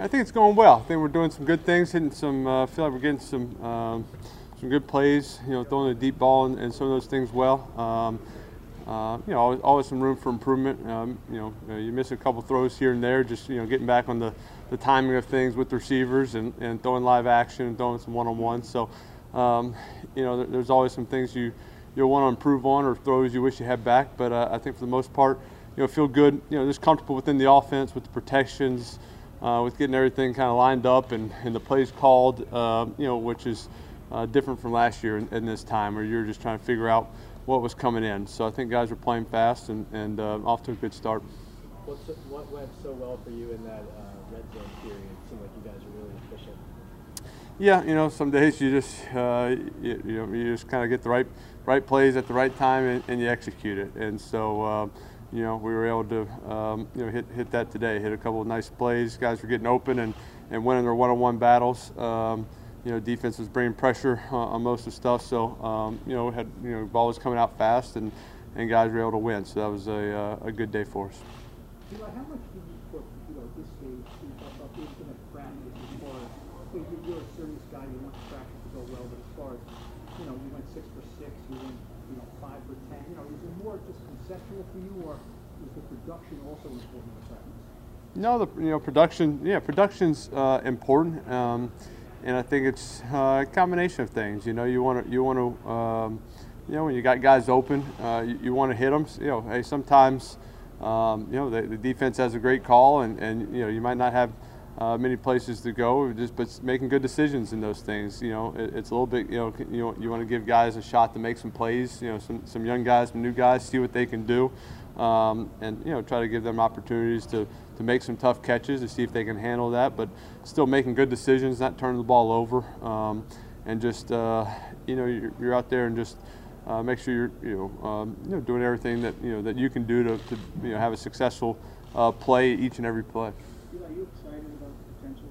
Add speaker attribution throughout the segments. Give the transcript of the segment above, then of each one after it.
Speaker 1: I think it's going well. I think we're doing some good things, hitting some. Uh, feel like we're getting some um, some good plays. You know, throwing a deep ball and, and some of those things well. Um, uh, you know, always, always, some room for improvement. Um, you know, uh, you miss a couple throws here and there, just you know, getting back on the, the timing of things with receivers and, and throwing live action and throwing some one-on-one. So, um, you know, there, there's always some things you you'll want to improve on or throws you wish you had back. But uh, I think for the most part, you know, feel good. You know, just comfortable within the offense with the protections, uh, with getting everything kind of lined up and, and the plays called. Uh, you know, which is uh, different from last year in, in this time, where you're just trying to figure out what was coming in. So I think guys are playing fast and, and uh, off to a good start.
Speaker 2: What's, what went so well for you in that uh, red zone period? It seemed like you guys were really efficient.
Speaker 1: Yeah, you know, some days you just uh, you, you, know you just kind of get the right right plays at the right time and, and you execute it. And so you know we were able to um, you know hit hit that today. Hit a couple of nice plays. Guys were getting open and and winning their one-on-one battles. Um, you know, defense was bringing pressure uh, on most of the stuff. So, um, you know, had you know, ball was coming out fast, and, and guys were able to win. So that was a, uh, a good day for us.
Speaker 3: How much do you put, you know, at this stage, you talk about infinite practice as far as, you know, you're a serious guy, you want the practice to go well, but as far as, you know, you went six for six, you went, you know, five for ten, you know, is just conceptual for you, or is the production also important in practice?
Speaker 1: No, the you know production, yeah, production's uh, important. Um, and I think it's uh, a combination of things. You know, you want to you want to um, you know when you got guys open, uh, you, you want to hit them. You know, hey, sometimes um, you know the, the, defense has a great call, and, and you know you might not have uh, many places to go, just but making good decisions in those things. You know, it, it's a little bit you know you you want to give guys a shot to make some plays. You know, some some young guys, some new guys, see what they can do, um, and you know try to give them opportunities to to make some tough catches to see if they can handle that, but still making good decisions, not turning the ball over, um, and just uh, you know you're, you're, out there and just uh, make sure you're you know um, you know doing everything that you know that you can do to, to you know have a successful uh, play each and every play.
Speaker 3: Are you excited about the potential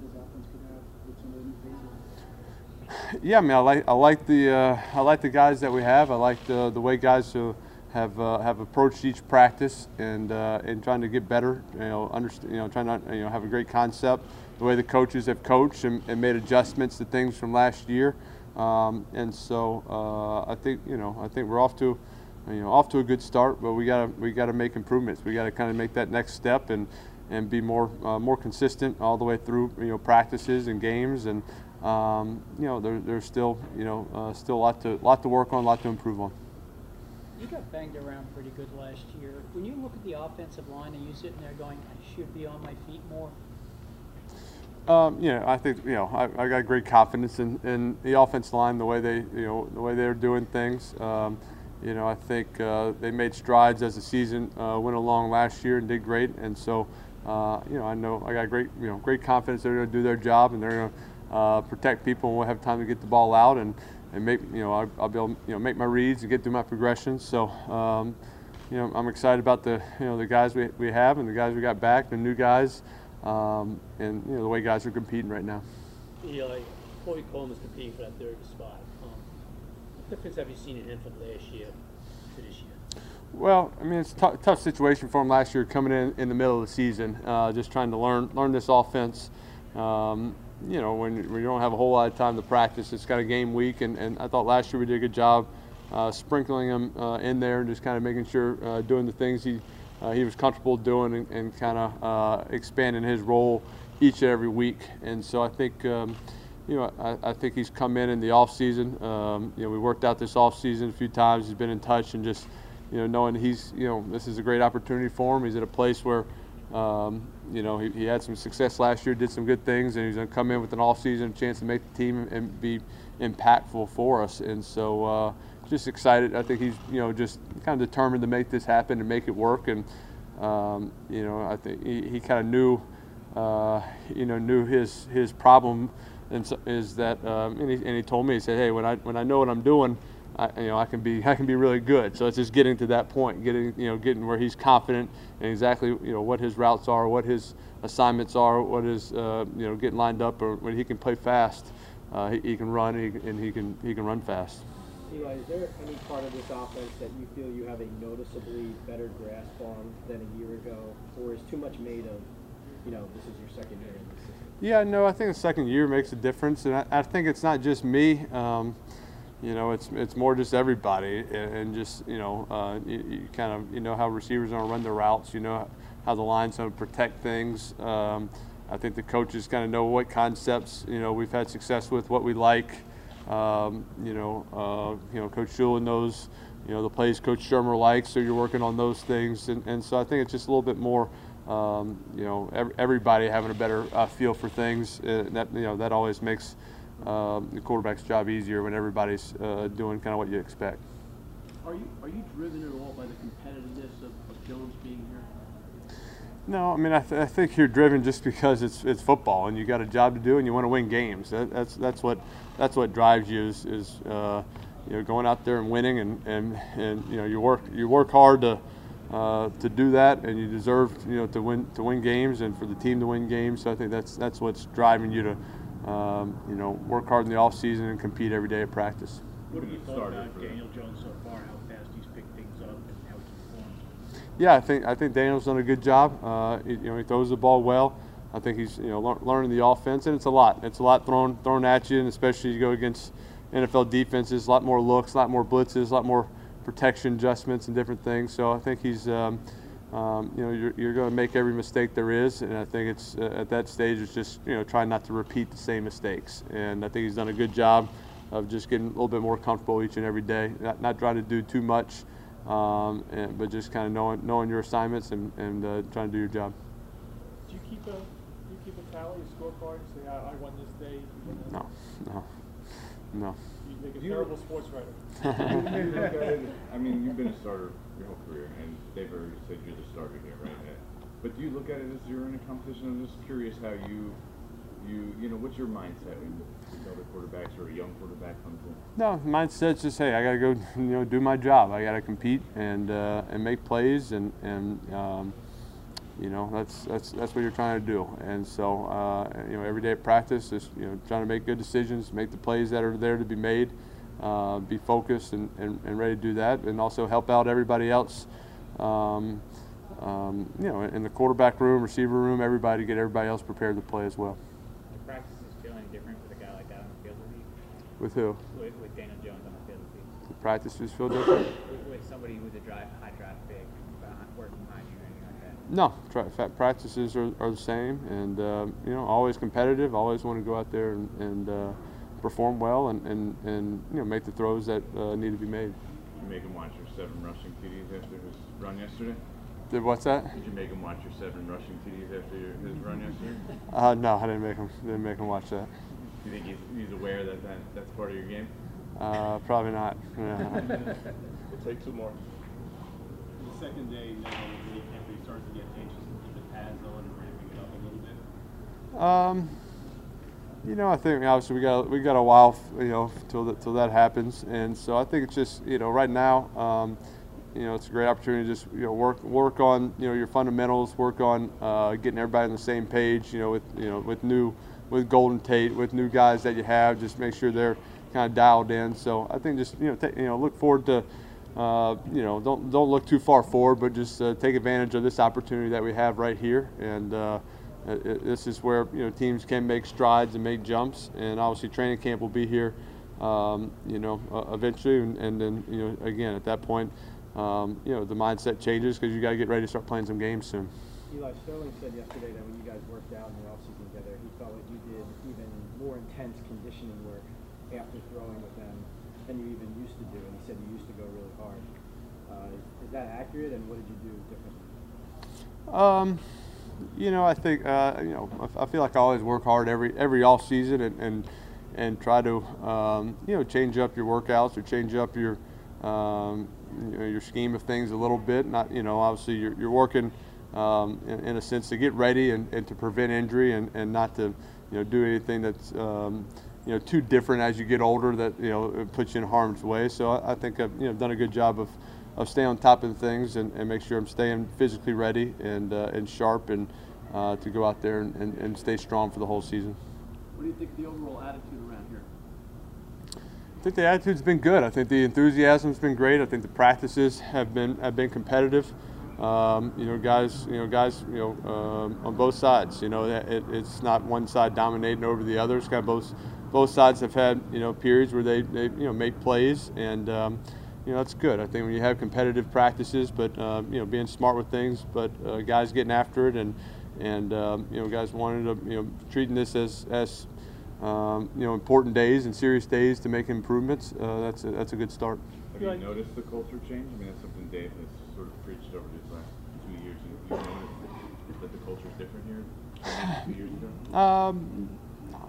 Speaker 3: this offense could have with some of the new faces?
Speaker 1: Yeah, I mean, I like I like the uh, I like the guys that we have. I like the the way guys who have uh, have approached each practice and uh, and trying to get better. You know, understand. You know, trying to you know have a great concept. The way the coaches have coached and, and made adjustments to things from last year, um, and so uh, I think you know I think we're off to you know off to a good start. But we gotta we gotta make improvements. We gotta kind of make that next step and and be more uh, more consistent all the way through you know practices and games and um, you know there, there's still you know uh, still a lot to lot to work on, a lot to improve on
Speaker 4: you got banged around pretty good last year. When you look at the offensive line, are you sitting there going, I should be on my feet more?
Speaker 1: Um, you know, I think you know I, I got great confidence in, in the offensive line, the way they you know the way they're doing things. Um, you know, I think uh, they made strides as the season uh, went along last year and did great. And so, uh, you know, I know I got great you know great confidence they're going to do their job and they're going to uh, protect people and we'll have time to get the ball out and and make you know I'll, I'll, be able you know make my reads and get through my progressions. So um, you know I'm excited about the you know the guys we, we have and the guys we got back, the new guys, um, and you know the way guys are competing right now.
Speaker 5: Eli, Corey Coleman is competing for that third spot. Um, what difference have you seen in him from last year to this year?
Speaker 1: Well, I mean it's a tough situation for him last year, coming in in the middle of the season, uh, just trying to learn learn this offense. Um, you know, when, when you don't have a whole lot of time to practice, it's kind of game week. And, and I thought last year we did a good job uh, sprinkling him uh, in there and just kind of making sure uh, doing the things he uh, he was comfortable doing and, and kind of uh, expanding his role each and every week. And so I think. Um, you know, I, I, think he's come in in the off season. Um, you know, we worked out this off season a few times. He's been in touch and just, you know, knowing he's, you know, this is a great opportunity for him. He's at a place where, um, you know, he, he, had some success last year, did some good things, and he's going to come in with an all-season chance to make the team and be impactful for us. And so, uh, just excited. I think he's, you know, just kind of determined to make this happen and make it work. And um, you know, I think he, he kind of knew, uh, you know, knew his his problem, and so, is that, um, and, he, and he told me, he said, hey, when I when I know what I'm doing. I, you know, I can be I can be really good. So it's just getting to that point, getting you know, getting where he's confident and exactly you know what his routes are, what his assignments are, what is uh, you know getting lined up, or when he can play fast, uh, he, he, can run and he, and he can he can run fast.
Speaker 2: Eli, is there any part of this offense that you feel you have a noticeably better grasp on than a year ago, or is too much made of you know, this is your second year in the system?
Speaker 1: Yeah, no, I think the second year makes a difference, and I, I think it's not just me. Um, you know, it's it's more just everybody, and, and just you know, uh, you, you kind of you know how receivers are run their routes. You know how the line's to protect things. Um, I think the coaches kind of know what concepts you know we've had success with, what we like. Um, you know, uh, you know, Coach Shula knows you know the plays Coach Shurmur likes, so you're working on those things, and, and so I think it's just a little bit more. Um, you know, every, everybody having a better uh, feel for things. Uh, that you know that always makes um, the quarterback's job easier when everybody's uh, doing kind of what you expect.
Speaker 6: Are you are you driven at all by the competitiveness of, of Jones being here?
Speaker 1: No, I mean I, th- I think you're driven just because it's it's football and you got a job to do and you want to win games. That, that's that's what that's what drives you is, is uh, you know going out there and winning and, and, and you know you work you work hard to uh, to do that and you deserve you know to win to win games and for the team to win games. So I think that's that's what's driving you to um, you know work hard in the off season and compete every day at practice.
Speaker 6: What have you thought about Daniel Jones so far? How fast he's picked things up and how he's performed?
Speaker 1: Yeah, I think I think Daniel's done a good job. Uh, he, you know, he throws the ball well. I think he's you know lear- learning the offense, and it's a lot. It's a lot thrown thrown at you, and especially you go against NFL defenses. A lot more looks, a lot more blitzes, a lot more protection adjustments and different things. So I think he's um, um, you know you're, you're going to make every mistake there is, and I think it's uh, at that stage it's just you know trying not to repeat the same mistakes. And I think he's done a good job of just getting a little bit more comfortable each and every day, not, not trying to do too much um, and, but just kind of knowing knowing your assignments and, and uh, trying to do your job.
Speaker 7: Do you keep a, do you keep a tally, a scorecard, and say, I, I won this day? you won that-
Speaker 1: No, no, no.
Speaker 7: You make a
Speaker 8: Do you-
Speaker 7: terrible sports writer.
Speaker 8: Look at it- I mean, you've been a starter your whole career, and they've already said you're the starter here, right? But do you look at it as you're in a competition? I'm just curious how you, you, you know, what's your mindset when other quarterbacks or a young quarterback comes in?
Speaker 1: No, mindset's just hey, I gotta go, you know, do my job. I gotta compete and uh, and make plays and and um, you know that's that's that's what you're trying to do. And so uh, you know, every day at practice, is you know trying to make good decisions, make the plays that are there to be made, uh, be focused and, and, and ready to do that, and also help out everybody else. Um, um, you know, in the quarterback room, receiver room, everybody get everybody else prepared to play as well.
Speaker 9: The practice is feeling different with a guy like that on the field with
Speaker 1: who?
Speaker 9: with, with Daniel Jones on the field with you,
Speaker 1: The practices feel different.
Speaker 9: with, with somebody who's a drive, high draft pick behind, working behind you or anything like that.
Speaker 1: No, tra- practices are, are the same, and uh, you know, always competitive. Always want to go out there and, and uh, perform well, and, and, and you know, make the throws that uh, need to be made.
Speaker 8: Did you make him watch your seven rushing TDs after his run yesterday?
Speaker 1: Did what's that?
Speaker 8: Did you make him watch your seven rushing TDs after your, his run yesterday?
Speaker 1: Uh, no, I didn't make him. Didn't make him watch that.
Speaker 8: Do you think he's, he's aware that, that that's part of your game?
Speaker 1: Uh, probably not. Yeah.
Speaker 7: We'll take two more.
Speaker 6: The second day now, to get and keep the pads on and ramping it up a little bit.
Speaker 1: Um, you know, I think obviously we got we got a while, you know, till that till that happens, and so I think it's just you know right now, um, you know, it's a great opportunity to just you know work work on you know your fundamentals, work on uh, getting everybody on the same page, you know, with you know with new with Golden Tate, with new guys that you have, just make sure they're kind of dialed in. So I think just you know you know look forward to. Uh, you know, don't don't look too far forward, but just uh, take advantage of this opportunity that we have right here, and uh, it- This is where you know teams can make strides and make jumps, and obviously training camp will be here, um, you know, eventually, and, and then you know again at that point, um, you know the mindset changes because you got to get ready to start playing some games soon.
Speaker 2: Eli Sterling said yesterday that when you guys worked out in the offseason together, he felt like you did even more intense conditioning work after throwing with them than you even used to do, and he said you used to go really hard. Uh, is, that accurate, and what did you do differently?
Speaker 1: Um, you know, I think uh, you know I I feel like I always work hard every every off season and and, and try to um, you know change up your workouts or change up your um, you know, your scheme of things a little bit. Not you know obviously you're, you're working um, in, in a sense to get ready and, and to prevent injury and, and not to you know do anything that's um, you know too different as you get older that you know it puts you in harm's way. So I, I think I've you know done a good job of of staying on top of things and, and make sure I'm staying physically ready and uh, and sharp and uh, to go out there and, and, and stay strong for the whole season.
Speaker 6: What do you think of the overall attitude around here?
Speaker 1: I think the attitude's been good. I think the enthusiasm's been great. I think the practices have been have been competitive. um, you know, guys, you know, guys, you know, um, on both sides. You know, it, it's not one side dominating over the other. It's got both both sides have had you know periods where they, they you know make plays and. Um, you know that's good. I think when you have competitive practices, but uh, you know being smart with things, but uh, guys getting after it, and and um, you know guys wanting to you know treating this as as um, you know important days and serious days to make improvements. Uh, that's a, that's a good start.
Speaker 8: Have you noticed the culture change? I mean, that's something Dave has sort of preached over these last two years. You, you noticed that the culture is different here two years ago?
Speaker 1: Um,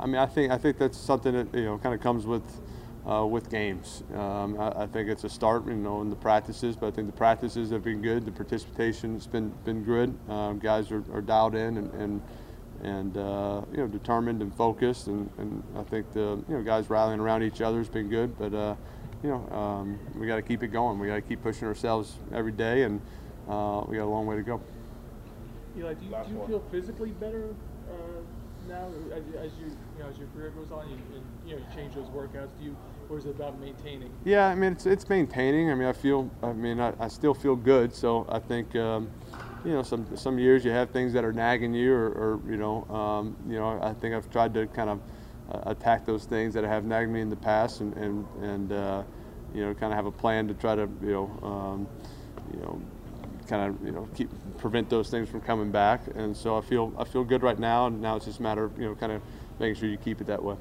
Speaker 1: I mean, I think I think that's something that you know kind of comes with uh, with games. Um, I, I think it's a start, you know, in the practices, but I think the practices have been good. The participation's been been good. Um, guys are, are dialed in and and, and uh, you know determined and focused, and, and I think the you know guys rallying around each other has been good. But uh, you know um, we got to keep it going. We got to keep pushing ourselves every day, and uh, we got a long way to go.
Speaker 7: Eli, do you,
Speaker 8: Last
Speaker 7: do you feel physically better uh, now as, as you you know as your career goes on? You, and, you know you change those workouts. Do you, or is it about maintaining?
Speaker 1: Yeah, I mean it's it's maintaining. I mean I feel I mean I, I still feel good. So I think um, you know some some years you have things that are nagging you or, or you know um, you know I think I've tried to kind of uh, attack those things that have nagged me in the past and and and uh, you know kind of have a plan to try to you know um, you know kind of you know keep prevent those things from coming back. And so I feel I feel good right now. And now it's just a matter of you know kind of making sure you keep it that way.